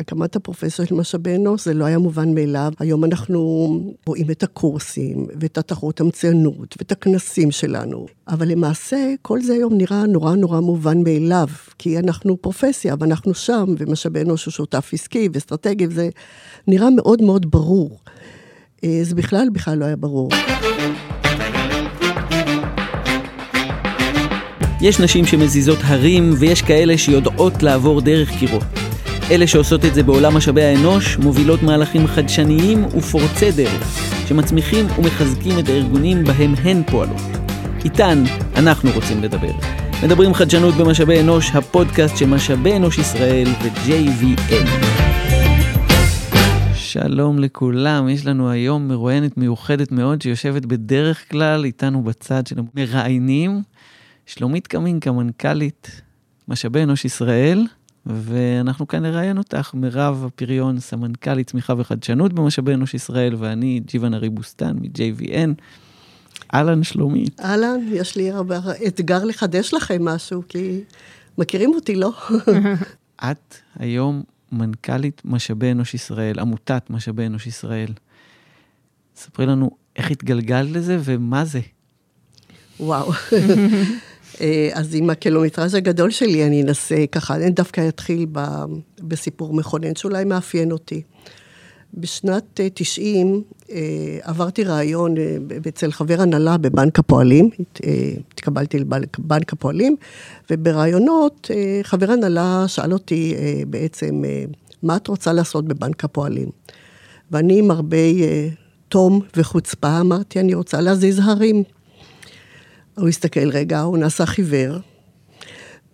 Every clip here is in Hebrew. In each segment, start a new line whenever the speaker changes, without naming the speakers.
הקמת הפרופסיה של משאבי אנוש זה לא היה מובן מאליו. היום אנחנו רואים את הקורסים, ואת התחרות המצוינות, ואת הכנסים שלנו. אבל למעשה, כל זה היום נראה נורא נורא מובן מאליו, כי אנחנו פרופסיה, ואנחנו שם, ומשאבי אנוש הוא שותף עסקי ואסטרטגי, וזה נראה מאוד מאוד ברור. אה, זה בכלל בכלל לא היה ברור.
יש נשים שמזיזות הרים ויש כאלה שיודעות לעבור דרך קירות. אלה שעושות את זה בעולם משאבי האנוש מובילות מהלכים חדשניים ופורצי דרך, שמצמיחים ומחזקים את הארגונים בהם הן פועלות. איתן אנחנו רוצים לדבר. מדברים חדשנות במשאבי אנוש, הפודקאסט של משאבי אנוש ישראל ו-JVN. שלום לכולם, יש לנו היום מרואיינת מיוחדת מאוד שיושבת בדרך כלל איתנו בצד של המראיינים. שלומית קמינקה, מנכ"לית משאבי אנוש ישראל, ואנחנו כאן נראיין אותך, מירב הפריון, סמנכ"לית צמיחה וחדשנות במשאבי אנוש ישראל, ואני ג'יוון אריבוסטן מ-JVN. אהלן, שלומית.
אהלן, יש לי הרבה אתגר לחדש לכם משהו, כי מכירים אותי, לא?
את היום מנכ"לית משאבי אנוש ישראל, עמותת משאבי אנוש ישראל. ספרי לנו איך התגלגלת לזה ומה זה.
וואו. אה, אז עם הקילומטראז' הגדול שלי אני אנסה ככה, אני דווקא אתחיל בסיפור מכונן שאולי מאפיין אותי. בשנת 90 אה, אה, עברתי רעיון אצל חבר הנהלה בבנק הפועלים, התקבלתי לבנק הפועלים, וברעיונות חבר הנהלה שאל אותי בעצם, מה את רוצה לעשות בבנק הפועלים? ואני עם הרבה תום וחוצפה אמרתי, אני רוצה להזיז הרים. הוא הסתכל רגע, הוא נעשה חיוור,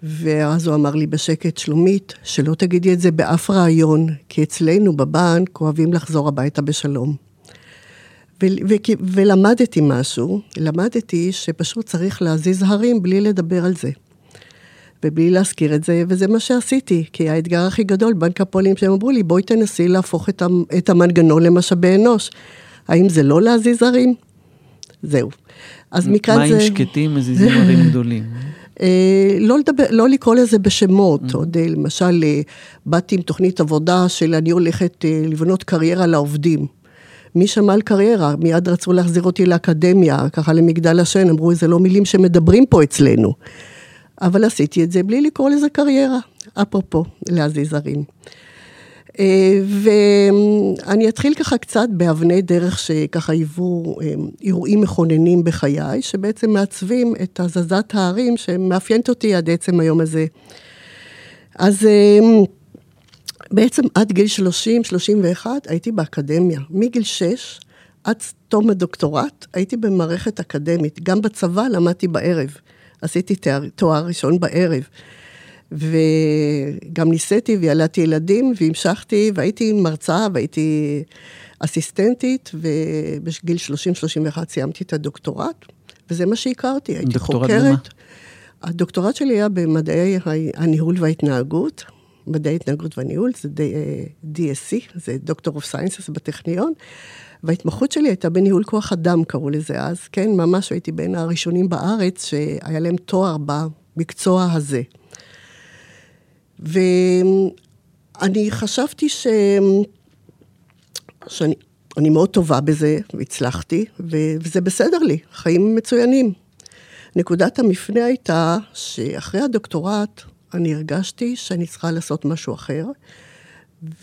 ואז הוא אמר לי בשקט, שלומית, שלא תגידי את זה באף רעיון, כי אצלנו בבנק אוהבים לחזור הביתה בשלום. ו- ו- ולמדתי משהו, למדתי שפשוט צריך להזיז הרים בלי לדבר על זה. ובלי להזכיר את זה, וזה מה שעשיתי, כי האתגר הכי גדול, בנק הפועלים, שהם אמרו לי, בואי תנסי להפוך את המנגנון למשאבי אנוש. האם זה לא להזיז הרים? זהו.
אז מכאן זה... מים שקטים מזיזים ערים גדולים.
אה, לא, לדבר, לא לקרוא לזה בשמות, mm-hmm. עוד אה, למשל, אה, באתי עם תוכנית עבודה של אני הולכת לבנות קריירה לעובדים. מי שמע על קריירה? מיד רצו להחזיר אותי לאקדמיה, ככה למגדל השן, אמרו, זה לא מילים שמדברים פה אצלנו. אבל עשיתי את זה בלי לקרוא לזה קריירה, אפרופו, להזיז ערים. אה, ואני אתחיל ככה קצת באבני דרך שככה היוו אה, אירועים מכוננים בחיי, שבעצם מעצבים את הזזת הערים שמאפיינת אותי עד עצם היום הזה. אז אה, בעצם עד גיל 30-31 הייתי באקדמיה. מגיל 6 עד תום הדוקטורט הייתי במערכת אקדמית. גם בצבא למדתי בערב. עשיתי תואר ראשון בערב. וגם ניסיתי וילדתי ילדים והמשכתי והייתי מרצה והייתי אסיסטנטית ובגיל 30-31 סיימתי את הדוקטורט וזה מה שהכרתי, הייתי
דוקטורט חוקרת. דוקטורט
במה? הדוקטורט שלי היה במדעי הניהול וההתנהגות, מדעי התנהגות והניהול, זה DSC, זה Doctor of Sciences בטכניון. וההתמחות שלי הייתה בניהול כוח אדם, קראו לזה אז, כן, ממש הייתי בין הראשונים בארץ שהיה להם תואר במקצוע הזה. ואני חשבתי ש... שאני אני מאוד טובה בזה, והצלחתי, וזה בסדר לי, חיים מצוינים. נקודת המפנה הייתה שאחרי הדוקטורט אני הרגשתי שאני צריכה לעשות משהו אחר,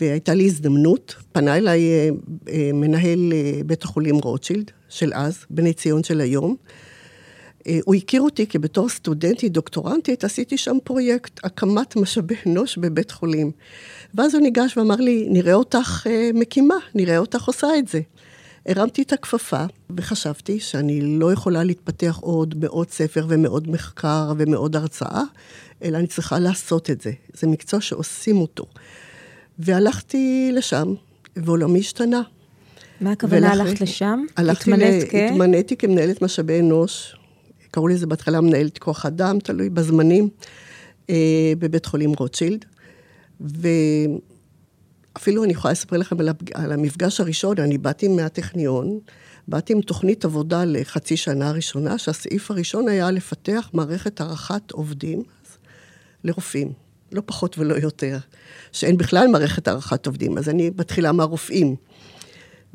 והייתה לי הזדמנות, פנה אליי אה, אה, מנהל אה, בית החולים רוטשילד של אז, בני ציון של היום, הוא הכיר אותי כי בתור סטודנטית, דוקטורנטית, עשיתי שם פרויקט הקמת משאבי אנוש בבית חולים. ואז הוא ניגש ואמר לי, נראה אותך אה, מקימה, נראה אותך עושה את זה. הרמתי את הכפפה וחשבתי שאני לא יכולה להתפתח עוד מעוד ספר ומעוד מחקר ומעוד הרצאה, אלא אני צריכה לעשות את זה. זה מקצוע שעושים אותו. והלכתי לשם, ועולמי השתנה.
מה הכוונה הלכת לשם?
הלכתי, התמנית כ... התמניתי כמנהלת משאבי אנוש קראו לזה בהתחלה מנהלת כוח אדם, תלוי בזמנים, אה, בבית חולים רוטשילד. ואפילו אני יכולה לספר לכם על, על המפגש הראשון, אני באתי מהטכניון, באתי עם תוכנית עבודה לחצי שנה הראשונה, שהסעיף הראשון היה לפתח מערכת הערכת עובדים לרופאים. לא פחות ולא יותר, שאין בכלל מערכת הערכת עובדים. אז אני מתחילה מהרופאים.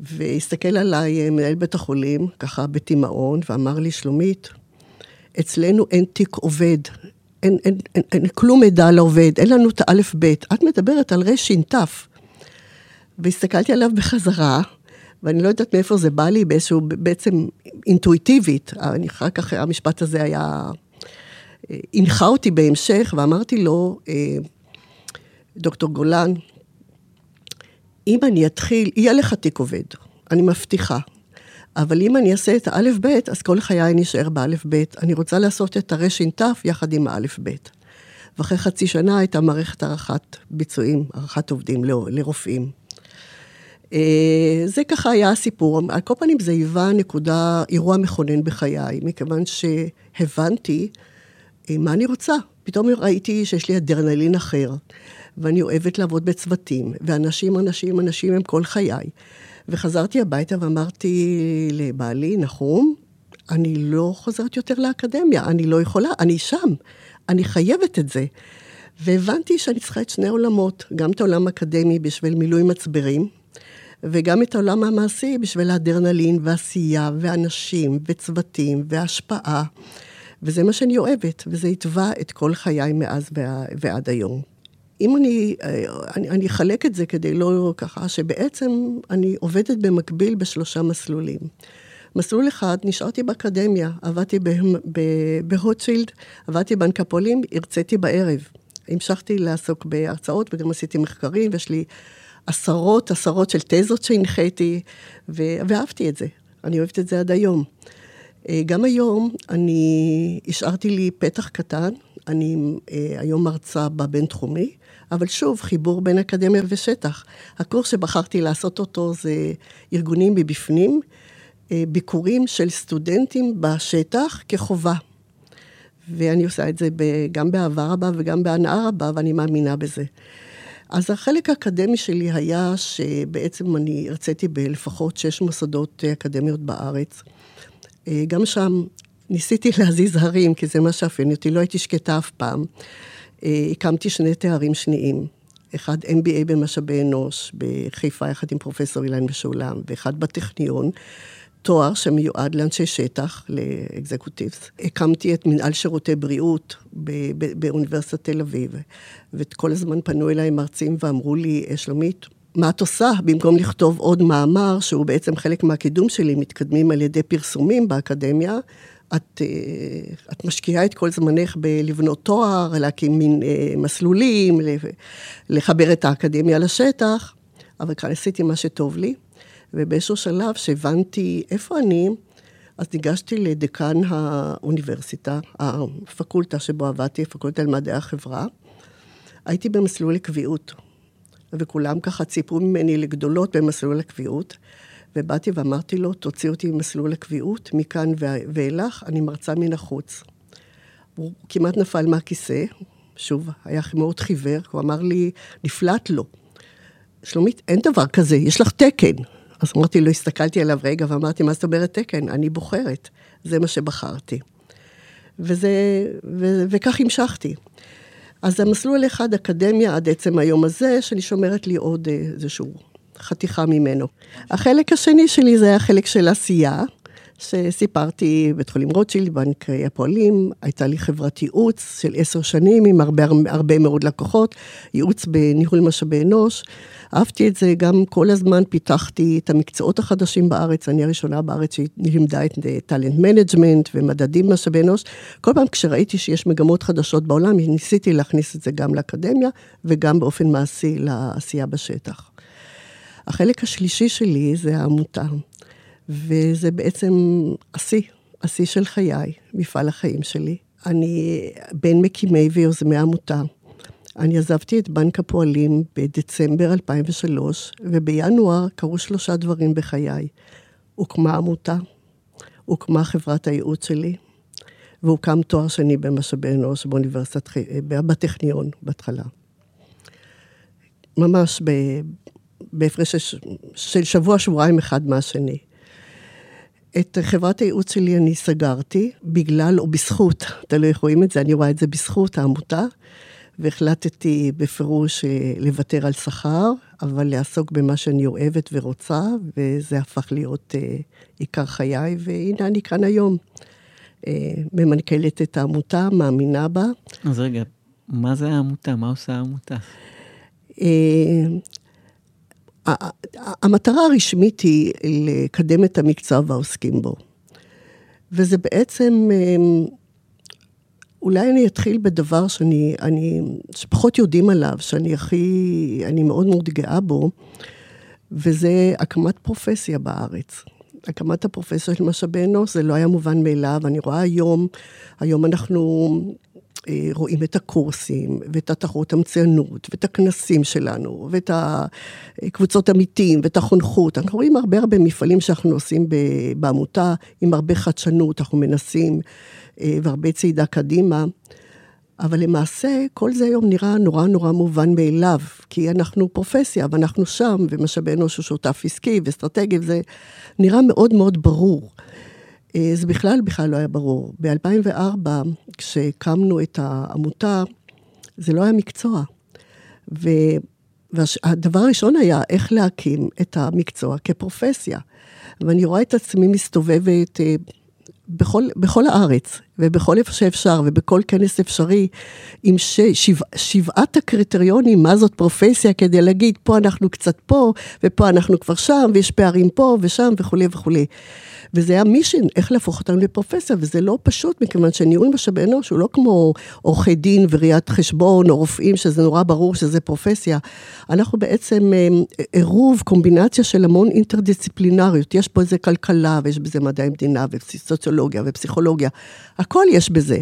והסתכל עליי אה, מנהל בית החולים, ככה בתימהון, ואמר לי, שלומית, אצלנו אין תיק עובד, אין, אין, אין, אין כלום מידע על העובד, אין לנו את האלף-בית. את מדברת על רש"ת. והסתכלתי עליו בחזרה, ואני לא יודעת מאיפה זה בא לי, באיזשהו, בעצם אינטואיטיבית. אני אחר כך, המשפט הזה היה, אה, הנחה אותי בהמשך, ואמרתי לו, אה, דוקטור גולן, אם אני אתחיל, יהיה לך תיק עובד, אני מבטיחה. אבל אם אני אעשה את האלף-בית, אז כל חיי אני אשאר באלף-בית. אני רוצה לעשות את הרש"ת יחד עם האלף-בית. ואחרי חצי שנה הייתה מערכת הערכת ביצועים, הערכת עובדים לרופאים. אה, זה ככה היה הסיפור. על כל פנים זה היווה נקודה, אירוע מכונן בחיי, מכיוון שהבנתי אה, מה אני רוצה. פתאום ראיתי שיש לי אדרנלין אחר, ואני אוהבת לעבוד בצוותים, ואנשים, אנשים, אנשים הם כל חיי. וחזרתי הביתה ואמרתי לבעלי, נחום, אני לא חוזרת יותר לאקדמיה, אני לא יכולה, אני שם, אני חייבת את זה. והבנתי שאני צריכה את שני עולמות, גם את העולם האקדמי בשביל מילוי מצברים, וגם את העולם המעשי בשביל האדרנלין ועשייה ואנשים וצוותים והשפעה. וזה מה שאני אוהבת, וזה התווה את כל חיי מאז ועד היום. אם אני, אני, אני אחלק את זה כדי לא ככה, שבעצם אני עובדת במקביל בשלושה מסלולים. מסלול אחד, נשארתי באקדמיה, עבדתי בהוטשילד, עבדתי בנק הפועלים, הרציתי בערב. המשכתי לעסוק בהרצאות וגם עשיתי מחקרים, ויש לי עשרות, עשרות של תזות שהנחיתי, ואהבתי את זה. אני אוהבת את זה עד היום. אה, גם היום אני, השארתי לי פתח קטן, אני אה, היום מרצה בבינתחומי, אבל שוב, חיבור בין אקדמיה ושטח. הקורס שבחרתי לעשות אותו זה ארגונים מבפנים, אה, ביקורים של סטודנטים בשטח כחובה. ואני עושה את זה גם באהבה רבה וגם בהנאה רבה, ואני מאמינה בזה. אז החלק האקדמי שלי היה שבעצם אני הרציתי בלפחות שש מוסדות אקדמיות בארץ. אה, גם שם ניסיתי להזיז הרים, כי זה מה שאפיין אותי, לא הייתי שקטה אף פעם. אה, הקמתי שני תארים שניים, אחד MBA במשאבי אנוש בחיפה יחד עם פרופסור אילן משולם, ואחד בטכניון, תואר שמיועד לאנשי שטח, לאקזקוטיבס. הקמתי את מנהל שירותי בריאות באוניברסיטת תל אביב, וכל הזמן פנו אליי מרצים ואמרו לי, אה, שלומית, מה את עושה? במקום לכתוב עוד מאמר, שהוא בעצם חלק מהקידום שלי, מתקדמים על ידי פרסומים באקדמיה, את, אה, את משקיעה את כל זמנך בלבנות תואר, להקים מין אה, מסלולים, לחבר את האקדמיה לשטח, אבל כאן עשיתי מה שטוב לי, ובאיזשהו שלב שהבנתי איפה אני, אז ניגשתי לדיקן האוניברסיטה, הפקולטה שבו עבדתי, פקולטה למדעי החברה. הייתי במסלול לקביעות, וכולם ככה ציפו ממני לגדולות במסלול לקביעות. ובאתי ואמרתי לו, תוציא אותי ממסלול הקביעות, מכאן ואילך, אני מרצה מן החוץ. הוא כמעט נפל מהכיסא, שוב, היה מאוד חיוור, הוא אמר לי, נפלט לו. שלומית, אין דבר כזה, יש לך תקן. אז אמרתי לו, הסתכלתי עליו רגע ואמרתי, מה זאת אומרת תקן? אני בוחרת. זה מה שבחרתי. וזה, ו, וכך המשכתי. אז המסלול אחד, אקדמיה, עד עצם היום הזה, שאני שומרת לי עוד איזשהו חתיכה ממנו. החלק השני שלי זה היה חלק של עשייה, שסיפרתי בית חולים רוטשילד, בנק הפועלים, הייתה לי חברת ייעוץ של עשר שנים עם הרבה, הרבה מאוד לקוחות, ייעוץ בניהול משאבי אנוש. אהבתי את זה, גם כל הזמן פיתחתי את המקצועות החדשים בארץ, אני הראשונה בארץ שלימדה את talent management ומדדים משאבי אנוש. כל פעם כשראיתי שיש מגמות חדשות בעולם, ניסיתי להכניס את זה גם לאקדמיה וגם באופן מעשי לעשייה בשטח. החלק השלישי שלי זה העמותה, וזה בעצם השיא, השיא של חיי, מפעל החיים שלי. אני בין מקימי ויוזמי העמותה. אני עזבתי את בנק הפועלים בדצמבר 2003, ובינואר קרו שלושה דברים בחיי. הוקמה עמותה, הוקמה חברת הייעוץ שלי, והוקם תואר שני במשאבי אנוש באוניברסיטת, בטכניון בהתחלה. ממש בהפרש של שבוע, שבועיים אחד מהשני. את חברת הייעוץ שלי אני סגרתי, בגלל או בזכות, תלוי איך רואים את זה, אני רואה את זה בזכות העמותה, והחלטתי בפירוש אה, לוותר על שכר, אבל לעסוק במה שאני אוהבת ורוצה, וזה הפך להיות אה, עיקר חיי, והנה אני כאן היום. אה, ממנכ"לת את העמותה, מאמינה בה.
אז רגע, מה זה העמותה? מה עושה העמותה?
המטרה הרשמית היא לקדם את המקצוע והעוסקים בו. וזה בעצם אולי אני אתחיל בדבר שאני, אני, שפחות יודעים עליו, שאני הכי, אני מאוד מאוד גאה בו, וזה הקמת פרופסיה בארץ. הקמת הפרופסיה של משאבי אנוש, זה לא היה מובן מאליו. אני רואה היום, היום אנחנו רואים את הקורסים, ואת התחרות המצוינות, ואת הכנסים שלנו, ואת הקבוצות עמיתים, ואת החונכות. אנחנו רואים הרבה הרבה מפעלים שאנחנו עושים בעמותה, עם הרבה חדשנות, אנחנו מנסים אה, והרבה צעידה קדימה. אבל למעשה, כל זה היום נראה נורא נורא מובן מאליו, כי אנחנו פרופסיה, ואנחנו שם, ומשאבי אנוש הוא שותף עסקי ואסטרטגי, וזה נראה מאוד מאוד ברור. אה, זה בכלל בכלל לא היה ברור. ב-2004, כשהקמנו את העמותה, זה לא היה מקצוע. והדבר הראשון היה איך להקים את המקצוע כפרופסיה. ואני רואה את עצמי מסתובבת אה, בכל, בכל הארץ, ובכל איפה שאפשר, ובכל כנס אפשרי, עם ש, שבע, שבעת הקריטריונים, מה זאת פרופסיה, כדי להגיד, פה אנחנו קצת פה, ופה אנחנו כבר שם, ויש פערים פה ושם, וכולי וכולי. וזה היה מישן, איך להפוך אותנו לפרופסיה, וזה לא פשוט, מכיוון שניהול משאבי אנוש הוא לא כמו עורכי דין וראיית חשבון, או רופאים, שזה נורא ברור שזה פרופסיה. אנחנו בעצם אה, עירוב, קומבינציה של המון אינטרדיסציפלינריות. יש פה איזה כלכלה, ויש בזה מדעי מדינה, וסוציולוגיה, ופסיכולוגיה. הכל יש בזה.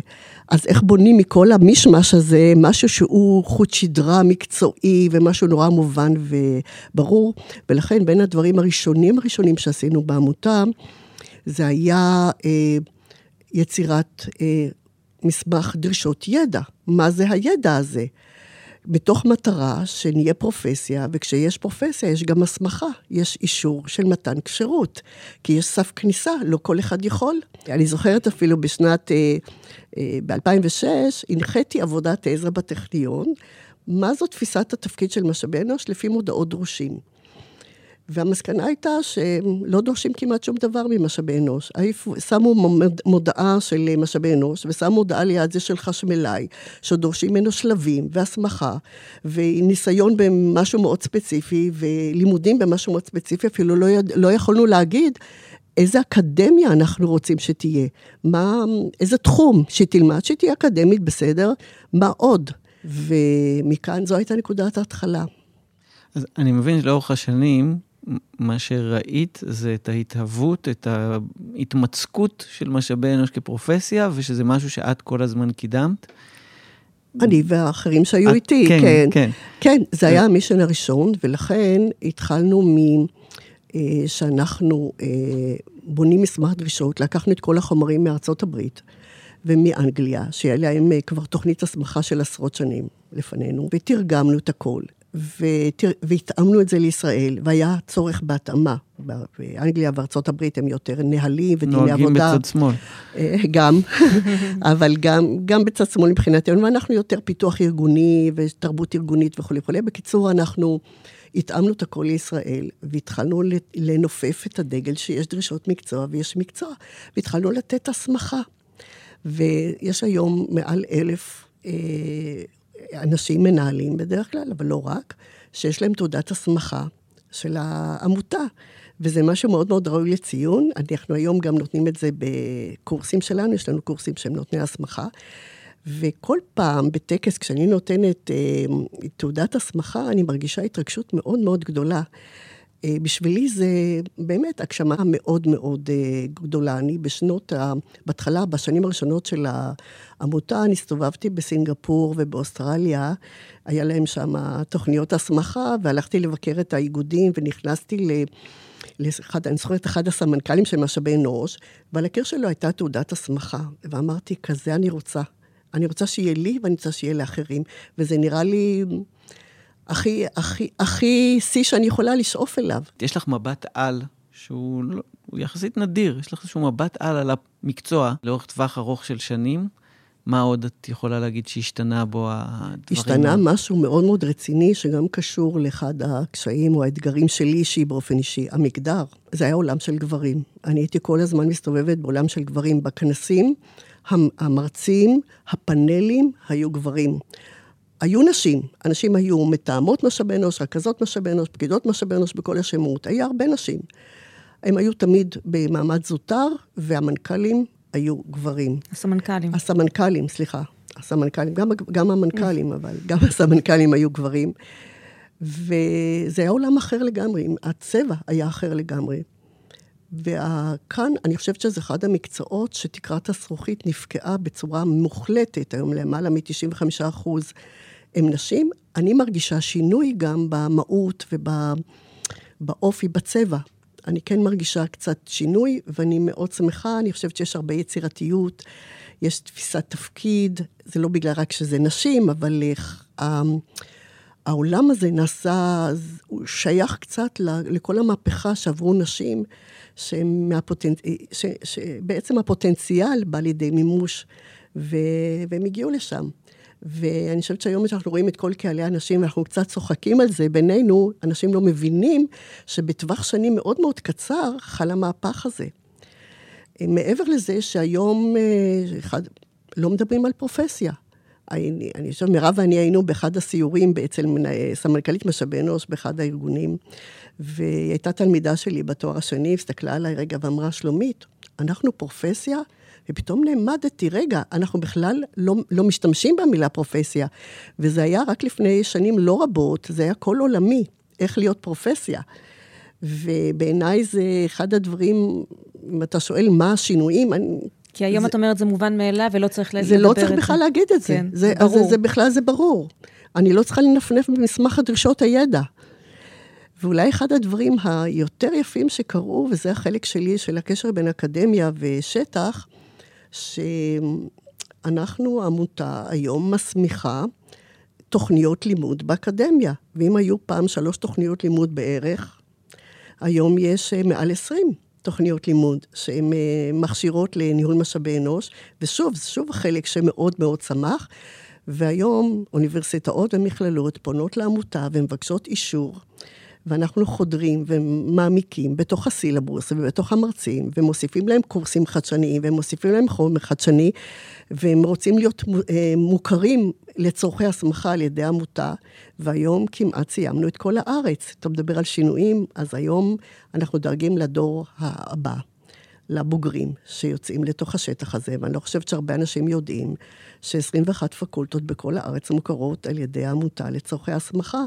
אז איך בונים מכל המשמש הזה משהו שהוא חוט שדרה מקצועי ומשהו נורא מובן וברור. ולכן בין הדברים הראשונים הראשונים שעשינו בעמותה, זה היה אה, יצירת אה, מסמך דרישות ידע. מה זה הידע הזה? מתוך מטרה שנהיה פרופסיה, וכשיש פרופסיה יש גם הסמכה, יש אישור של מתן כשרות, כי יש סף כניסה, לא כל אחד יכול. אני זוכרת אפילו בשנת, אה, אה, ב-2006, הנחיתי עבודת עזרא בטכניון, מה זו תפיסת התפקיד של משאבי אנוש לפי מודעות דרושים. והמסקנה הייתה שלא דורשים כמעט שום דבר ממשאבי אנוש. שמו מודעה של משאבי אנוש, ושמו מודעה ליד זה של חשמלאי, שדורשים ממנו שלבים והסמכה, וניסיון במשהו מאוד ספציפי, ולימודים במשהו מאוד ספציפי, אפילו לא, יד, לא יכולנו להגיד איזה אקדמיה אנחנו רוצים שתהיה, מה, איזה תחום שתלמד, שתהיה אקדמית, בסדר, מה עוד? ומכאן זו הייתה נקודת ההתחלה.
אז אני מבין שלאורך השנים, מה שראית זה את ההתהוות, את ההתמצקות של משאבי אנוש כפרופסיה, ושזה משהו שאת כל הזמן קידמת.
אני והאחרים שהיו את, איתי, כן. כן, כן. כן, זה היה המישן הראשון, ולכן התחלנו מ... אה, שאנחנו אה, בונים מסמך דרישות, לקחנו את כל החומרים מארצות הברית ומאנגליה, שהיה להם אה, כבר תוכנית הסמכה של עשרות שנים לפנינו, ותרגמנו את הכל. והתאמנו את זה לישראל, והיה צורך בהתאמה. באנגליה וארצות הברית הם יותר נהלים ודיני עבודה.
נוהגים בצד שמאל.
אה, גם, אבל גם, גם בצד שמאל מבחינתנו, ואנחנו יותר פיתוח ארגוני ותרבות ארגונית וכולי וכולי. בקיצור, אנחנו התאמנו את הכל לישראל, והתחלנו לנופף את הדגל שיש דרישות מקצוע ויש מקצוע, והתחלנו לתת הסמכה. ויש היום מעל אלף אה, אנשים מנהלים בדרך כלל, אבל לא רק, שיש להם תעודת הסמכה של העמותה. וזה משהו מאוד מאוד ראוי לציון. אנחנו היום גם נותנים את זה בקורסים שלנו, יש לנו קורסים שהם נותני הסמכה. וכל פעם בטקס, כשאני נותנת אה, תעודת הסמכה, אני מרגישה התרגשות מאוד מאוד גדולה. אה, בשבילי זה באמת הגשמה מאוד מאוד אה, גדולה. אני בשנות, ה... בהתחלה, בשנים הראשונות של העמותה, אני הסתובבתי בסינגפור ובאוסטרליה, היה להם שם תוכניות הסמכה, והלכתי לבקר את האיגודים, ונכנסתי ל... לאחד, אני זוכרת אחד הסמנכ"לים של משאבי אנוש, ועל הקיר שלו הייתה תעודת הסמכה, ואמרתי, כזה אני רוצה. אני רוצה שיהיה לי ואני רוצה שיהיה לאחרים, וזה נראה לי הכי, הכי, הכי שיא שאני יכולה לשאוף אליו.
יש לך מבט על שהוא לא, יחסית נדיר, יש לך איזשהו מבט על על המקצוע לאורך טווח ארוך של שנים, מה עוד את יכולה להגיד שהשתנה בו הדברים?
השתנה משהו מאוד מאוד רציני, שגם קשור לאחד הקשיים או האתגרים שלי אישי באופן אישי, המגדר. זה היה עולם של גברים. אני הייתי כל הזמן מסתובבת בעולם של גברים. בכנסים, המרצים, הפאנלים, היו גברים. היו נשים, אנשים היו מתאמות משאבי אנוש, רכזות משאבי אנוש, פקידות משאבי אנוש בכל השמות, היה הרבה נשים. הם היו תמיד במעמד זוטר, והמנכ"לים היו גברים.
הסמנכ"לים.
הסמנכ"לים, סליחה. הסמנכ"לים, גם, גם המנכ"לים, אבל גם הסמנכ"לים היו גברים. וזה היה עולם אחר לגמרי, הצבע היה אחר לגמרי. וכאן, אני חושבת שזה אחד המקצועות שתקרת הזכוכית נפקעה בצורה מוחלטת, היום למעלה מ-95 אחוז הם נשים. אני מרגישה שינוי גם במהות ובאופי, בצבע. אני כן מרגישה קצת שינוי, ואני מאוד שמחה, אני חושבת שיש הרבה יצירתיות, יש תפיסת תפקיד, זה לא בגלל רק שזה נשים, אבל uh, העולם הזה נעשה, הוא שייך קצת לכל המהפכה שעברו נשים, שמהפוטנ... ש... שבעצם הפוטנציאל בא לידי מימוש, ו... והם הגיעו לשם. ואני חושבת שהיום כשאנחנו רואים את כל קהלי הנשים, ואנחנו קצת צוחקים על זה בינינו, אנשים לא מבינים שבטווח שנים מאוד מאוד קצר חל המהפך הזה. מעבר לזה שהיום, אה, אחד, לא מדברים על פרופסיה. אני, אני חושבת, מירב ואני היינו באחד הסיורים אצל סמנכ"לית משאבי אנוש באחד הארגונים, והיא הייתה תלמידה שלי בתואר השני, הסתכלה עליי רגע ואמרה, שלומית, אנחנו פרופסיה? ופתאום נעמדתי, רגע, אנחנו בכלל לא, לא משתמשים במילה פרופסיה. וזה היה רק לפני שנים לא רבות, זה היה כל עולמי, איך להיות פרופסיה. ובעיניי זה אחד הדברים, אם אתה שואל מה השינויים, אני...
כי היום זה, את אומרת זה מובן מאליו ולא צריך לדבר
את זה. זה לא צריך בכלל להגיד את זה. כן, זה, ברור. זה, זה בכלל זה ברור. אני לא צריכה לנפנף במסמך הדרישות הידע. ואולי אחד הדברים היותר יפים שקרו, וזה החלק שלי של הקשר בין אקדמיה ושטח, שאנחנו, עמותה היום מסמיכה תוכניות לימוד באקדמיה. ואם היו פעם שלוש תוכניות לימוד בערך, היום יש אה, מעל עשרים תוכניות לימוד שהן אה, מכשירות לניהול משאבי אנוש, ושוב, זה שוב החלק שמאוד מאוד צמח. והיום אוניברסיטאות ומכללות פונות לעמותה ומבקשות אישור ואנחנו חודרים ומעמיקים בתוך הסילבוס ובתוך המרצים, ומוסיפים להם קורסים חדשניים, ומוסיפים להם חומר חדשני, והם רוצים להיות אה, מוכרים לצורכי הסמכה על ידי עמותה, והיום כמעט סיימנו את כל הארץ. אתה מדבר על שינויים, אז היום אנחנו דרגים לדור הבא. לבוגרים שיוצאים לתוך השטח הזה, ואני לא חושבת שהרבה אנשים יודעים ש-21 פקולטות בכל הארץ מוכרות על ידי העמותה לצורכי הסמכה.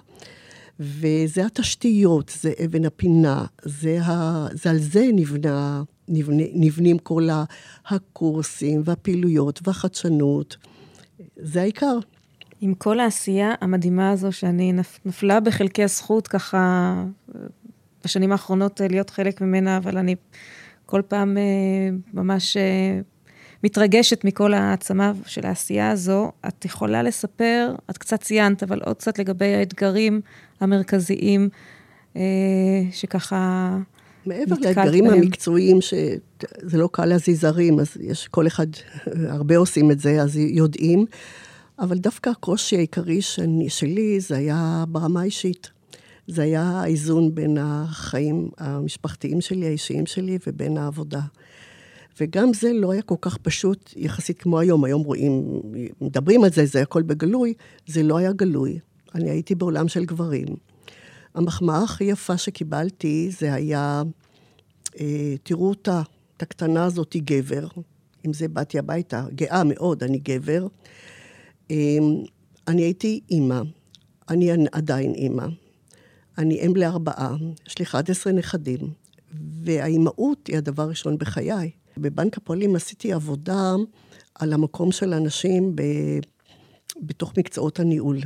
וזה התשתיות, זה אבן הפינה, זה, ה, זה על זה נבנה, נבנה, נבנים כל הקורסים והפעילויות והחדשנות. זה העיקר.
עם כל העשייה המדהימה הזו, שאני נפלה בחלקי הזכות ככה בשנים האחרונות להיות חלק ממנה, אבל אני כל פעם אה, ממש אה, מתרגשת מכל העצמה של העשייה הזו. את יכולה לספר, את קצת ציינת, אבל עוד קצת לגבי האתגרים המרכזיים, אה, שככה...
מעבר לאתגרים בהם. המקצועיים, שזה לא קל להזיז הרים, אז יש כל אחד, הרבה עושים את זה, אז יודעים. אבל דווקא הקושי העיקרי שאני, שלי, זה היה ברמה האישית. זה היה האיזון בין החיים המשפחתיים שלי, האישיים שלי, ובין העבודה. וגם זה לא היה כל כך פשוט יחסית כמו היום. היום רואים, מדברים על זה, זה הכל בגלוי, זה לא היה גלוי. אני הייתי בעולם של גברים. המחמאה הכי יפה שקיבלתי זה היה, אה, תראו אותה, את הקטנה הזאת היא גבר. עם זה באתי הביתה, גאה מאוד, אני גבר. אה, אני הייתי אימא, אני עדיין אימא. אני אם לארבעה, יש לי 11 נכדים, והאימהות היא הדבר הראשון בחיי. בבנק הפועלים עשיתי עבודה על המקום של הנשים ב... בתוך מקצועות הניהול.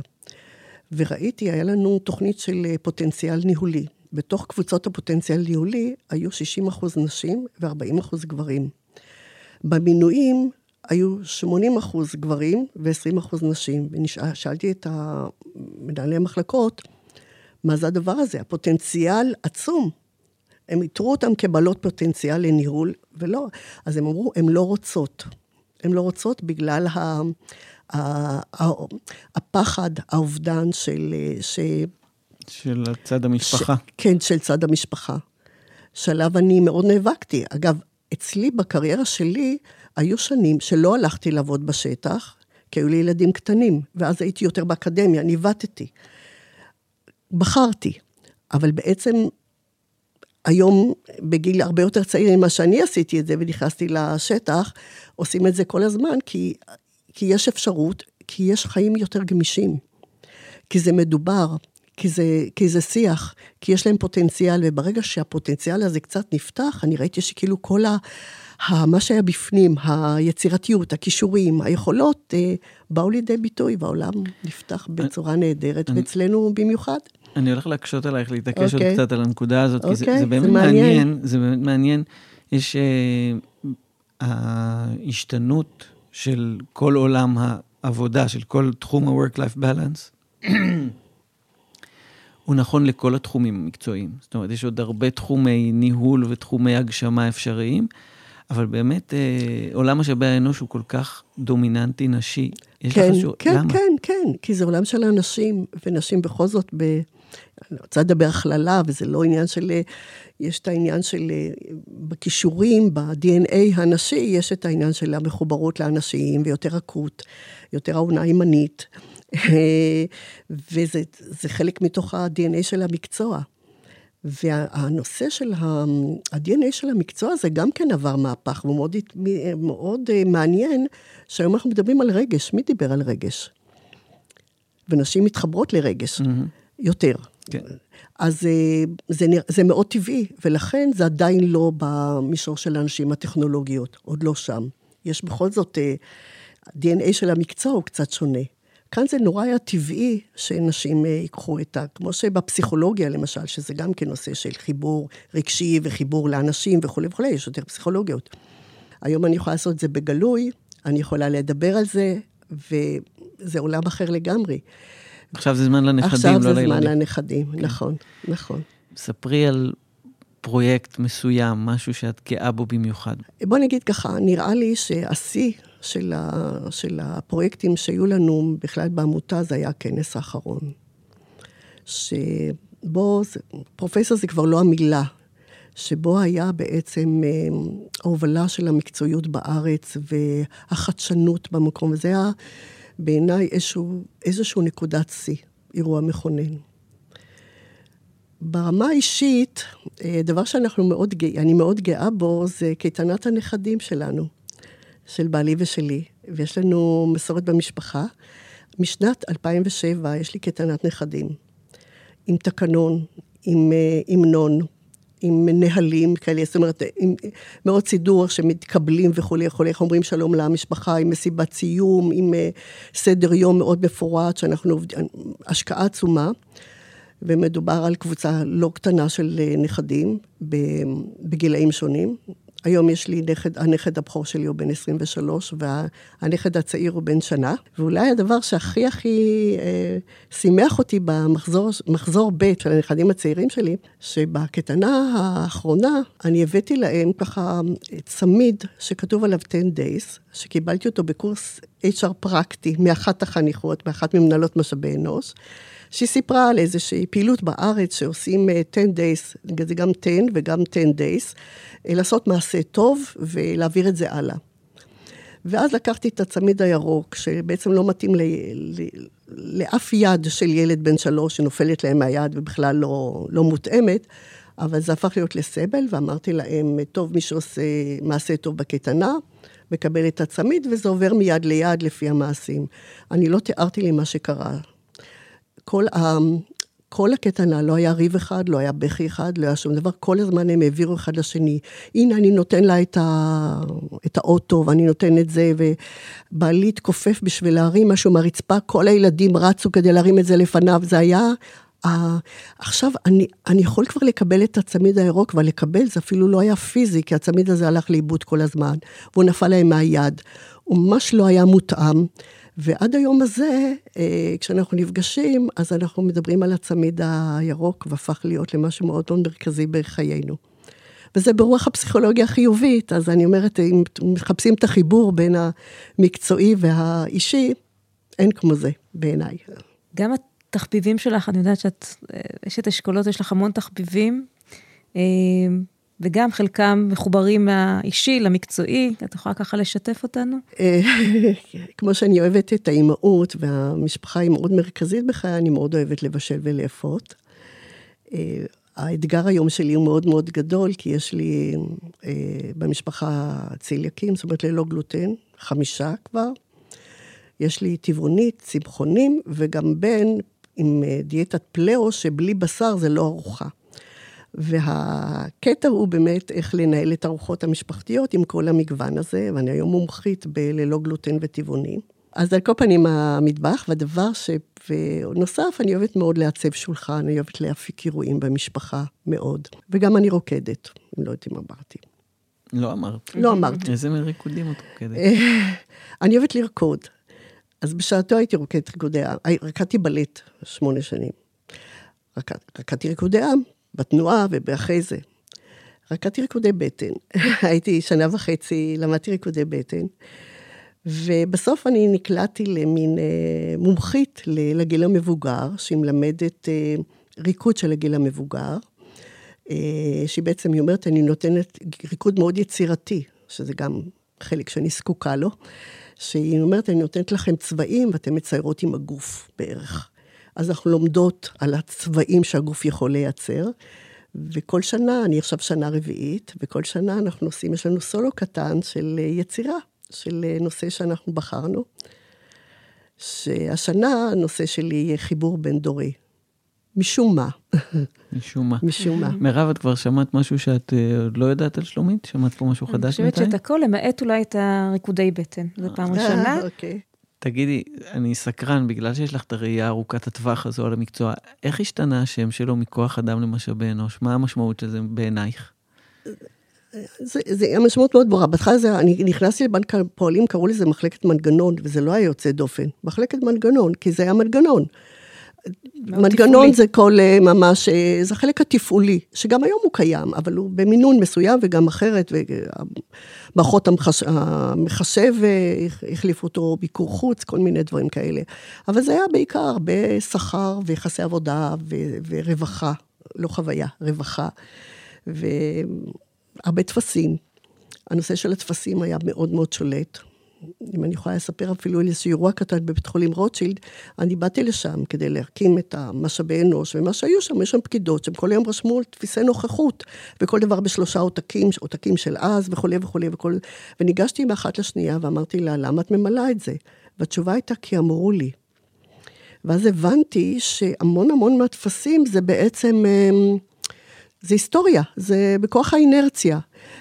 וראיתי, היה לנו תוכנית של אה, פוטנציאל ניהולי. בתוך קבוצות הפוטנציאל ניהולי היו 60 אחוז נשים ו-40 אחוז גברים. במינויים היו 80 אחוז גברים ו-20 אחוז נשים. ושאלתי את מנהלי המחלקות, מה זה הדבר הזה? הפוטנציאל עצום. הם איתרו אותם כבעלות פוטנציאל לניהול, ולא. אז הם אמרו, הן לא רוצות. הן לא רוצות בגלל ה, ה, ה, הפחד, האובדן של... ש,
של צד המשפחה. ש,
כן, של צד המשפחה. שעליו אני מאוד נאבקתי. אגב, אצלי בקריירה שלי היו שנים שלא הלכתי לעבוד בשטח, כי היו לי ילדים קטנים, ואז הייתי יותר באקדמיה, ניווטתי. בחרתי, אבל בעצם היום, בגיל הרבה יותר צעיר ממה שאני עשיתי את זה ונכנסתי לשטח, עושים את זה כל הזמן, כי, כי יש אפשרות, כי יש חיים יותר גמישים, כי זה מדובר, כי זה, כי זה שיח, כי יש להם פוטנציאל, וברגע שהפוטנציאל הזה קצת נפתח, אני ראיתי שכאילו כל ה... מה שהיה בפנים, היצירתיות, הכישורים, היכולות, אה, באו לידי ביטוי, והעולם נפתח בצורה נהדרת, ואצלנו במיוחד.
אני הולך להקשות עלייך להתעקש okay. עוד אוקיי. קצת על הנקודה הזאת, okay, כי זה, אוקיי, זה באמת זה מעניין. מעניין, זה באמת מעניין. יש uh, ההשתנות של כל עולם העבודה, של כל תחום ה-work-life balance, הוא נכון לכל התחומים המקצועיים. זאת אומרת, יש עוד הרבה תחומי ניהול ותחומי הגשמה אפשריים, אבל באמת, אה, עולם משאבי האנוש הוא כל כך דומיננטי נשי.
יש כן, לך שואל, כן, למה? כן, כן, כי זה עולם של אנשים, ונשים בכל זאת ב... אני רוצה לדבר הכללה, וזה לא עניין של... יש את העניין של... בכישורים, ב-DNA הנשי, יש את העניין של המחוברות לאנשים, ויותר רכות, יותר העונה הימנית, וזה חלק מתוך ה-DNA של המקצוע. והנושא של ה-DNA של המקצוע הזה גם כן עבר מהפך, והוא מאוד, מאוד אה, מעניין, שהיום אנחנו מדברים על רגש. מי דיבר על רגש? ונשים מתחברות לרגש mm-hmm. יותר. כן. אז אה, זה, זה מאוד טבעי, ולכן זה עדיין לא במישור של הנשים הטכנולוגיות, עוד לא שם. יש בכל זאת, ה-DNA אה, של המקצוע הוא קצת שונה. כאן זה נורא היה טבעי שנשים אה, ייקחו את ה... כמו שבפסיכולוגיה, למשל, שזה גם כן נושא של חיבור רגשי וחיבור לאנשים וכולי וכולי, יש יותר פסיכולוגיות. היום אני יכולה לעשות את זה בגלוי, אני יכולה לדבר על זה, וזה עולם אחר לגמרי.
עכשיו זה זמן לנכדים,
לא לילדים. עכשיו זה זמן לנכדים, כן. נכון, נכון.
ספרי על פרויקט מסוים, משהו שאת גאה בו במיוחד.
בוא נגיד ככה, נראה לי שהשיא של, ה, של הפרויקטים שהיו לנו בכלל בעמותה, זה היה הכנס האחרון. שבו, פרופסור זה כבר לא המילה, שבו היה בעצם אה, ההובלה של המקצועיות בארץ והחדשנות במקום, וזה היה בעיניי איזשהו, איזשהו נקודת שיא, אירוע מכונן. ברמה האישית, אה, דבר שאנחנו מאוד, אני מאוד גאה בו, זה קייטנת הנכדים שלנו. של בעלי ושלי, ויש לנו מסורת במשפחה. משנת 2007 יש לי קטנת נכדים, עם תקנון, עם המנון, אה, עם נהלים כאלה, זאת אומרת, עם מאוד סידור שמתקבלים וכולי, וכולי, איך אומרים שלום למשפחה, עם מסיבת סיום, עם אה, סדר יום מאוד מפורט, שאנחנו עובדים, השקעה עצומה, ומדובר על קבוצה לא קטנה של אה, נכדים בגילאים שונים. היום יש לי נכד, הנכד הבכור שלי הוא בן 23, והנכד הצעיר הוא בן שנה. ואולי הדבר שהכי הכי אה, שימח אותי במחזור ב' של הנכדים הצעירים שלי, שבקטנה האחרונה אני הבאתי להם ככה צמיד שכתוב עליו 10 days, שקיבלתי אותו בקורס HR פרקטי מאחת החניכות, מאחת ממנהלות משאבי אנוש. שהיא סיפרה על איזושהי פעילות בארץ שעושים 10 אה, days, זה גם 10 וגם 10 days, אה, לעשות מעשה טוב ולהעביר את זה הלאה. ואז לקחתי את הצמיד הירוק, שבעצם לא מתאים ל, ל, לאף יד של ילד בן שלוש שנופלת להם מהיד ובכלל לא, לא מותאמת, אבל זה הפך להיות לסבל, ואמרתי להם, טוב, מי שעושה מעשה טוב בקייטנה, מקבל את הצמיד, וזה עובר מיד ליד לפי המעשים. אני לא תיארתי לי מה שקרה. כל, ה, כל הקטנה, לא היה ריב אחד, לא היה בכי אחד, לא היה שום דבר, כל הזמן הם העבירו אחד לשני. הנה, אני נותן לה את, ה, את האוטו, ואני נותן את זה, ובעלי התכופף בשביל להרים משהו מהרצפה, כל הילדים רצו כדי להרים את זה לפניו, זה היה... Uh, עכשיו, אני, אני יכול כבר לקבל את הצמיד הירוק, אבל לקבל זה אפילו לא היה פיזי, כי הצמיד הזה הלך לאיבוד כל הזמן, והוא נפל להם מהיד. הוא ממש לא היה מותאם. ועד היום הזה, אה, כשאנחנו נפגשים, אז אנחנו מדברים על הצמיד הירוק, והפך להיות למשהו מאוד מאוד מרכזי בחיינו. וזה ברוח הפסיכולוגיה החיובית, אז אני אומרת, אם מחפשים את החיבור בין המקצועי והאישי, אין כמו זה בעיניי.
גם התחביבים שלך, אני יודעת שאת, יש את אשכולות, יש לך המון תחביבים, אה, וגם חלקם מחוברים מהאישי למקצועי, את יכולה ככה לשתף אותנו?
אה, כמו שאני אוהבת את האימהות, והמשפחה היא מאוד מרכזית בחיי, אני מאוד אוהבת לבשל ולאפות. אה, האתגר היום שלי הוא מאוד מאוד גדול, כי יש לי במשפחה צליאקים, זאת אומרת ללא גלוטן, חמישה כבר. יש לי טבעונית, צמחונים, וגם בן עם אה, דיאטת פלאו, שבלי בשר זה לא ארוחה. והקטע הוא באמת איך לנהל את הארוחות המשפחתיות עם כל המגוון הזה, ואני היום מומחית בללא גלוטן וטבעוני. אז על כל פנים המטבח, והדבר ש... ונוסף, אני אוהבת מאוד לעצב שולחן, אני אוהבת להפיק אירועים במשפחה, מאוד. וגם אני רוקדת, לא יודעת אם אמרתי.
לא אמרת.
לא אמרתי.
איזה ריקודים את רוקדת?
אני אוהבת לרקוד. אז בשעתו הייתי רוקדת ריקודי עם, רקדתי בלט שמונה שנים. רקדתי ריקודי עם, בתנועה ובאחרי זה. רקדתי ריקודי בטן. הייתי שנה וחצי, למדתי ריקודי בטן. ובסוף אני נקלעתי למין אה, מומחית לגיל המבוגר, שהיא מלמדת אה, ריקוד של הגיל המבוגר, אה, שהיא בעצם, היא אומרת, אני נותנת ריקוד מאוד יצירתי, שזה גם חלק שאני זקוקה לו. שהיא אומרת, אני נותנת לכם צבעים ואתן מציירות עם הגוף בערך. אז אנחנו לומדות על הצבעים שהגוף יכול לייצר, וכל שנה, אני עכשיו שנה רביעית, וכל שנה אנחנו עושים, יש לנו סולו קטן של יצירה, של נושא שאנחנו בחרנו. שהשנה הנושא שלי יהיה חיבור בין דורי. משום מה.
משום מה.
משום מה.
מירב, את כבר שמעת משהו שאת uh, לא יודעת על שלומית? שמעת פה משהו חדש
בינתיים? אני חושבת שאת הכל, למעט אולי את הריקודי בטן. זו פעם אה, ראשונה.
אוקיי.
תגידי, אני סקרן, בגלל שיש לך את הראייה ארוכת הטווח הזו על המקצוע, איך השתנה השם שלו מכוח אדם למשאבי אנוש? מה המשמעות של זה בעינייך?
זה, זה המשמעות מאוד ברורה. בהתחלה זה, אני נכנסתי לבנק הפועלים, קראו לזה מחלקת מנגנון, וזה לא היה יוצא דופן. מחלקת מנגנון, כי זה היה מנגנון. מנגנון זה כל אה, ממש, אה, זה החלק התפעולי, שגם היום הוא קיים, אבל הוא במינון מסוים וגם אחרת, ומערכות המחשב אה, החליפו אותו ביקור חוץ, כל מיני דברים כאלה. אבל זה היה בעיקר הרבה שכר ויחסי עבודה ורווחה, לא חוויה, רווחה, והרבה טפסים. הנושא של הטפסים היה מאוד מאוד שולט. אם אני יכולה לספר אפילו על איזשהו אירוע קטן בבית חולים רוטשילד, אני באתי לשם כדי להקים את המשאבי אנוש, ומה שהיו שם, יש שם פקידות שהם כל היום רשמו על תפיסי נוכחות, וכל דבר בשלושה עותקים, עותקים של אז וכולי וכולי וכל... וניגשתי מאחת לשנייה ואמרתי לה, למה את ממלאה את זה? והתשובה הייתה, כי אמרו לי. ואז הבנתי שהמון המון מהטפסים זה בעצם, אמ, זה היסטוריה, זה בכוח האינרציה.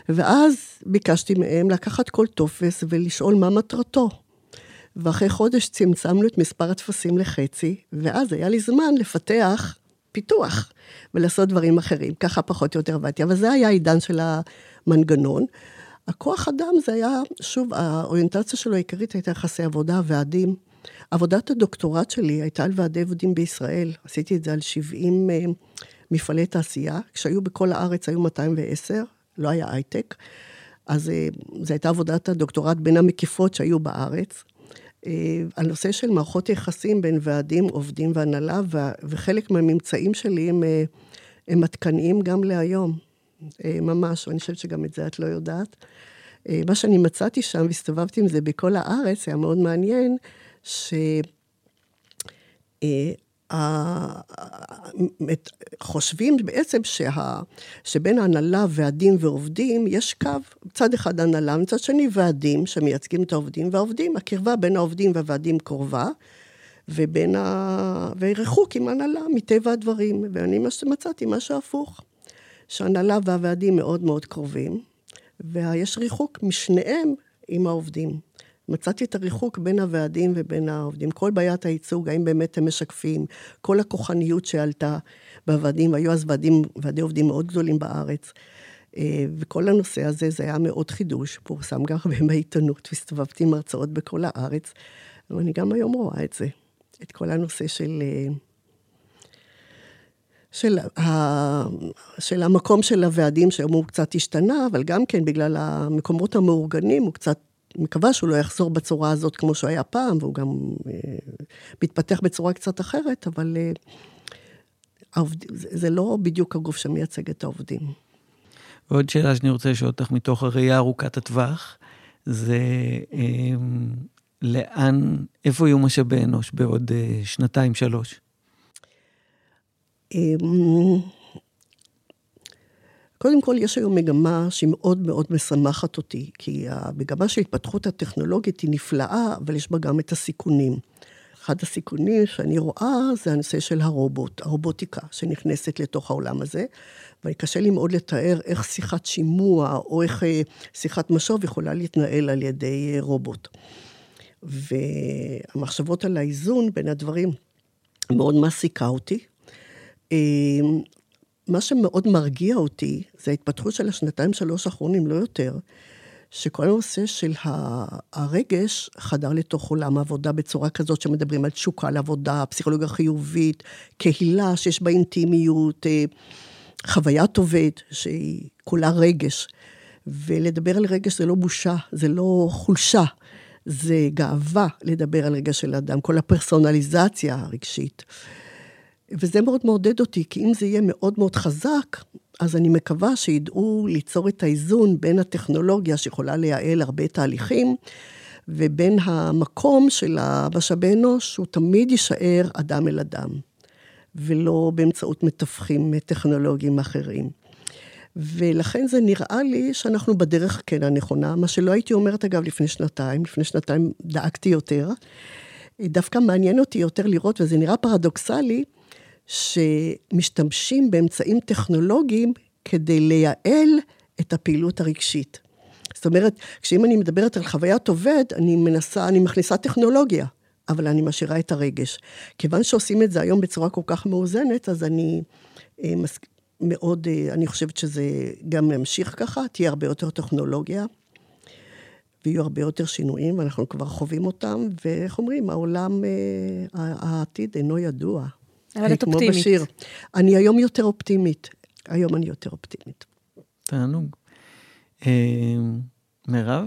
ואז ביקשתי מהם לקחת כל טופס ולשאול מה מטרתו. ואחרי חודש צמצמנו את מספר הטפסים לחצי, ואז היה לי זמן לפתח פיתוח ולעשות דברים אחרים. ככה פחות או יותר עבדתי, אבל זה היה העידן של המנגנון. הכוח אדם זה היה, שוב, האוריינטציה שלו העיקרית הייתה יחסי עבודה, ועדים. עבודת הדוקטורט שלי הייתה על ועדי עבודים בישראל. עשיתי את זה על 70 אה, מפעלי תעשייה, כשהיו בכל הארץ היו 210, לא היה הייטק. אז אה, זו הייתה עבודת הדוקטורט בין המקיפות שהיו בארץ. הנושא אה, של מערכות יחסים בין ועדים, עובדים והנהלה, וחלק מהממצאים שלי הם, אה, הם עדכניים גם להיום. ממש, ואני חושבת שגם את זה את לא יודעת. מה שאני מצאתי שם, והסתובבתי עם זה בכל הארץ, היה מאוד מעניין, ש... חושבים בעצם שה, שבין ההנהלה, ועדים ועובדים, יש קו, מצד אחד הנהלה, מצד שני ועדים שמייצגים את העובדים, והעובדים, הקרבה בין העובדים והוועדים קרובה, ובין ה... וריחוק עם הנהלה, מטבע הדברים. ואני מצאתי משהו הפוך, שהנהלה והוועדים מאוד מאוד קרובים, ויש ריחוק משניהם עם העובדים. מצאתי את הריחוק בין הוועדים ובין העובדים. כל בעיית הייצוג, האם באמת הם משקפים, כל הכוחניות שעלתה בוועדים, והיו אז ועדים, ועדי עובדים מאוד גדולים בארץ. אה, וכל הנושא הזה, זה היה מאוד חידוש, פורסם גם הרבה בעיתונות, והסתובבתי עם הרצאות בכל הארץ, ואני גם היום רואה את זה, את כל הנושא של... אה, של, ה, של המקום של הוועדים, שהיום הוא קצת השתנה, אבל גם כן בגלל המקומות המאורגנים, הוא קצת, מקווה שהוא לא יחזור בצורה הזאת כמו שהוא היה פעם, והוא גם אה, מתפתח בצורה קצת אחרת, אבל אה, העובד, זה, זה לא בדיוק הגוף שמייצג את העובדים.
ועוד שאלה שאני רוצה לשאול אותך מתוך הראייה ארוכת הטווח, זה אה, לאן, איפה יהיו משאבי אנוש בעוד אה, שנתיים, שלוש? אמ,
קודם כל, יש היום מגמה שהיא מאוד מאוד משמחת אותי, כי המגמה של התפתחות הטכנולוגית היא נפלאה, אבל יש בה גם את הסיכונים. אחד הסיכונים שאני רואה זה הנושא של הרובוט, הרובוטיקה שנכנסת לתוך העולם הזה, וקשה לי מאוד לתאר איך שיחת שימוע או איך אה, שיחת משוב יכולה להתנהל על ידי אה, רובוט. והמחשבות על האיזון בין הדברים מאוד מעסיקה אותי. מה שמאוד מרגיע אותי, זה ההתפתחות של השנתיים, שלוש האחרונים, לא יותר, שכל הנושא של הרגש חדר לתוך עולם העבודה בצורה כזאת שמדברים על תשוקה לעבודה, פסיכולוגיה חיובית, קהילה שיש בה אינטימיות, אה, חוויית עובד שהיא כולה רגש. ולדבר על רגש זה לא בושה, זה לא חולשה, זה גאווה לדבר על רגש של אדם, כל הפרסונליזציה הרגשית. וזה מאוד מעודד אותי, כי אם זה יהיה מאוד מאוד חזק, אז אני מקווה שידעו ליצור את האיזון בין הטכנולוגיה שיכולה לייעל הרבה תהליכים, ובין המקום של המשאבי אנוש, שהוא תמיד יישאר אדם אל אדם, ולא באמצעות מתווכים טכנולוגיים אחרים. ולכן זה נראה לי שאנחנו בדרך כן הנכונה, מה שלא הייתי אומרת אגב לפני שנתיים, לפני שנתיים דאגתי יותר. דווקא מעניין אותי יותר לראות, וזה נראה פרדוקסלי, שמשתמשים באמצעים טכנולוגיים כדי לייעל את הפעילות הרגשית. זאת אומרת, כשאם אני מדברת על חוויית עובד, אני מנסה, אני מכניסה טכנולוגיה, אבל אני משאירה את הרגש. כיוון שעושים את זה היום בצורה כל כך מאוזנת, אז אני אה, מאוד, אה, אני חושבת שזה גם ימשיך ככה, תהיה הרבה יותר טכנולוגיה, ויהיו הרבה יותר שינויים, ואנחנו כבר חווים אותם, ואיך אומרים, העולם, אה, העתיד אינו ידוע.
אבל את אופטימית. כמו בשיר.
אני היום יותר אופטימית. היום אני יותר אופטימית.
תענוג. אה, מירב,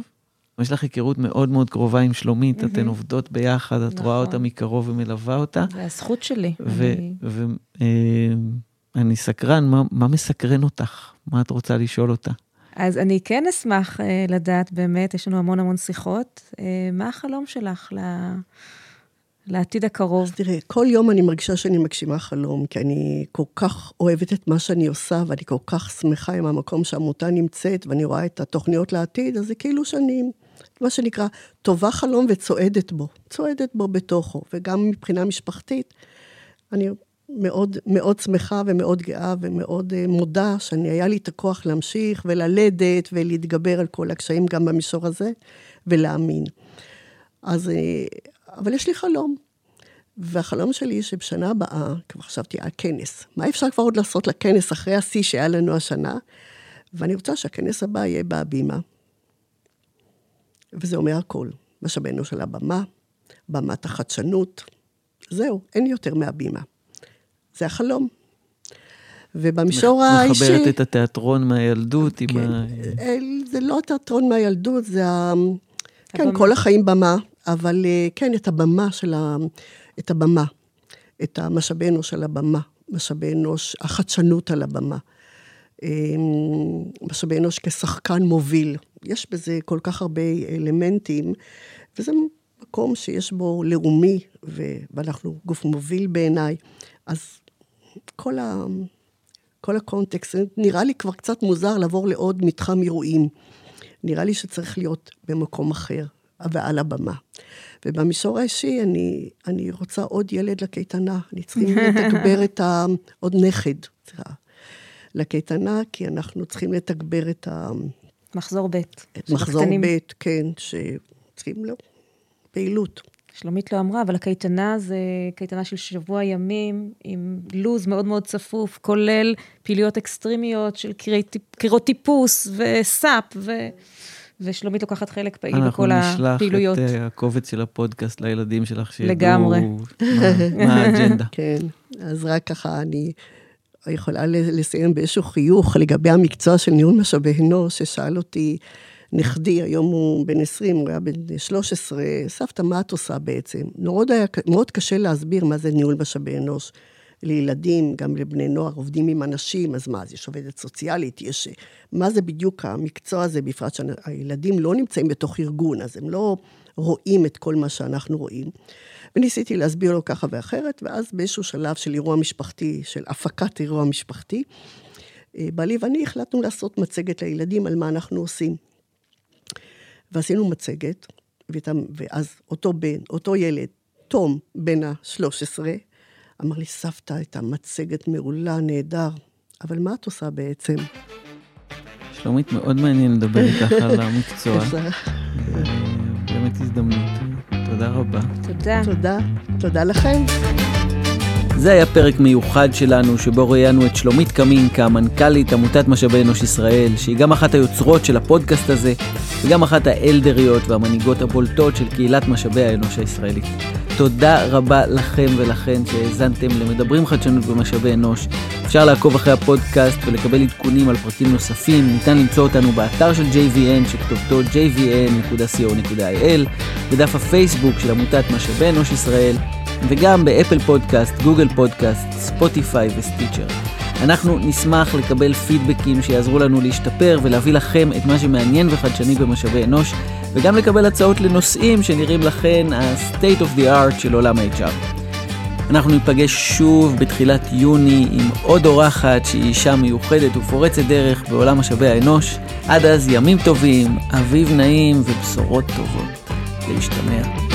יש לך היכרות מאוד מאוד קרובה עם שלומית, אתן עובדות ביחד, את רואה אותה נכון. מקרוב ומלווה אותה.
זה הזכות שלי.
ואני אה, סקרן, מה מסקרן אותך? מה את רוצה לשאול אותה?
אז אני כן אשמח אה, לדעת באמת, יש לנו המון המון שיחות, מה החלום שלך לעתיד הקרוב?
אז תראי, כל יום אני מרגישה שאני מגשימה חלום, כי אני כל כך אוהבת את מה שאני עושה, ואני כל כך שמחה עם המקום שהעמותה נמצאת, ואני רואה את התוכניות לעתיד, אז זה כאילו שאני, מה שנקרא, טובה חלום וצועדת בו, צועדת בו בתוכו, וגם מבחינה משפחתית, אני מאוד, מאוד שמחה ומאוד גאה ומאוד uh, מודה שאני, היה לי את הכוח להמשיך וללדת ולהתגבר על כל הקשיים גם במישור הזה, ולהאמין. אז uh, אבל יש לי חלום. והחלום שלי שבשנה הבאה, כבר חשבתי על כנס. מה אפשר כבר עוד לעשות לכנס אחרי השיא שהיה לנו השנה? ואני רוצה שהכנס הבא יהיה בהבימה. וזה אומר הכל. משאבינו של הבמה, במת החדשנות. זהו, אין יותר מהבימה. זה החלום. ובמישור האישי...
מחברת את התיאטרון מהילדות עם
כן, ה... זה לא התיאטרון מהילדות, זה ה... כן, כל החיים במה, אבל אה, כן, את הבמה של ה... את הבמה, את המשאבי אנוש על הבמה, משאבי אנוש, החדשנות על הבמה. אמ, משאבי אנוש כשחקן מוביל. יש בזה כל כך הרבה אלמנטים, וזה מקום שיש בו לאומי, ואנחנו גוף מוביל בעיניי. אז כל, ה... כל הקונטקסט, נראה לי כבר קצת מוזר לעבור לעוד מתחם אירועים. נראה לי שצריך להיות במקום אחר. ועל הבמה. ובמישור האישי, אני, אני רוצה עוד ילד לקייטנה. אני צריכים לתגבר את ה... עוד נכד, סליחה, לקייטנה, כי אנחנו צריכים לתגבר את ה...
מחזור ב'.
את מחזור ב', כן, שצריכים לו פעילות.
שלומית לא אמרה, אבל הקייטנה זה קייטנה של שבוע ימים, עם לו"ז מאוד מאוד צפוף, כולל פעילויות אקסטרימיות של קרירות טיפוס וסאפ, ו... ושלומית לוקחת חלק פעיל בכל הפעילויות.
אנחנו נשלח את הקובץ של הפודקאסט לילדים שלך,
שידעו לגמרי.
מה, מה האג'נדה.
כן, אז רק ככה אני יכולה לסיים באיזשהו חיוך לגבי המקצוע של ניהול משאבי אנוש, ששאל אותי נכדי, היום הוא בן 20, הוא היה בן 13, סבתא, מה את עושה בעצם? מאוד, היה, מאוד קשה להסביר מה זה ניהול משאבי אנוש. לילדים, גם לבני נוער, עובדים עם אנשים, אז מה, אז יש עובדת סוציאלית, יש... מה זה בדיוק המקצוע הזה, בפרט שהילדים לא נמצאים בתוך ארגון, אז הם לא רואים את כל מה שאנחנו רואים. וניסיתי להסביר לו ככה ואחרת, ואז באיזשהו שלב של אירוע משפחתי, של הפקת אירוע משפחתי, אה, בעלי ואני החלטנו לעשות מצגת לילדים על מה אנחנו עושים. ועשינו מצגת, ואז אותו בן, אותו ילד, תום, בן ה-13, אמר לי, סבתא, הייתה מצגת מעולה, נהדר, אבל מה את עושה בעצם?
שלומית, מאוד מעניין לדבר איתך על המקצוע. באמת הזדמנות. תודה רבה.
תודה.
תודה. תודה לכם.
זה היה פרק מיוחד שלנו, שבו ראיינו את שלומית קמינקה, מנכ"לית עמותת משאבי אנוש ישראל, שהיא גם אחת היוצרות של הפודקאסט הזה, וגם אחת הלידריות והמנהיגות הבולטות של קהילת משאבי האנוש הישראלית. תודה רבה לכם ולכן שהאזנתם למדברים חדשנות במשאבי אנוש. אפשר לעקוב אחרי הפודקאסט ולקבל עדכונים על פרקים נוספים. ניתן למצוא אותנו באתר של JVN שכתובתו jvn.co.il, בדף הפייסבוק של עמותת משאבי אנוש ישראל, וגם באפל פודקאסט, גוגל פודקאסט, ספוטיפיי וסטיצ'ר. אנחנו נשמח לקבל פידבקים שיעזרו לנו להשתפר ולהביא לכם את מה שמעניין וחדשני במשאבי אנוש, וגם לקבל הצעות לנושאים שנראים לכן ה-state of the art של עולם ה-HR. אנחנו ניפגש שוב בתחילת יוני עם עוד אורחת שהיא אישה מיוחדת ופורצת דרך בעולם משאבי האנוש. עד אז ימים טובים, אביב נעים ובשורות טובות. להשתמע.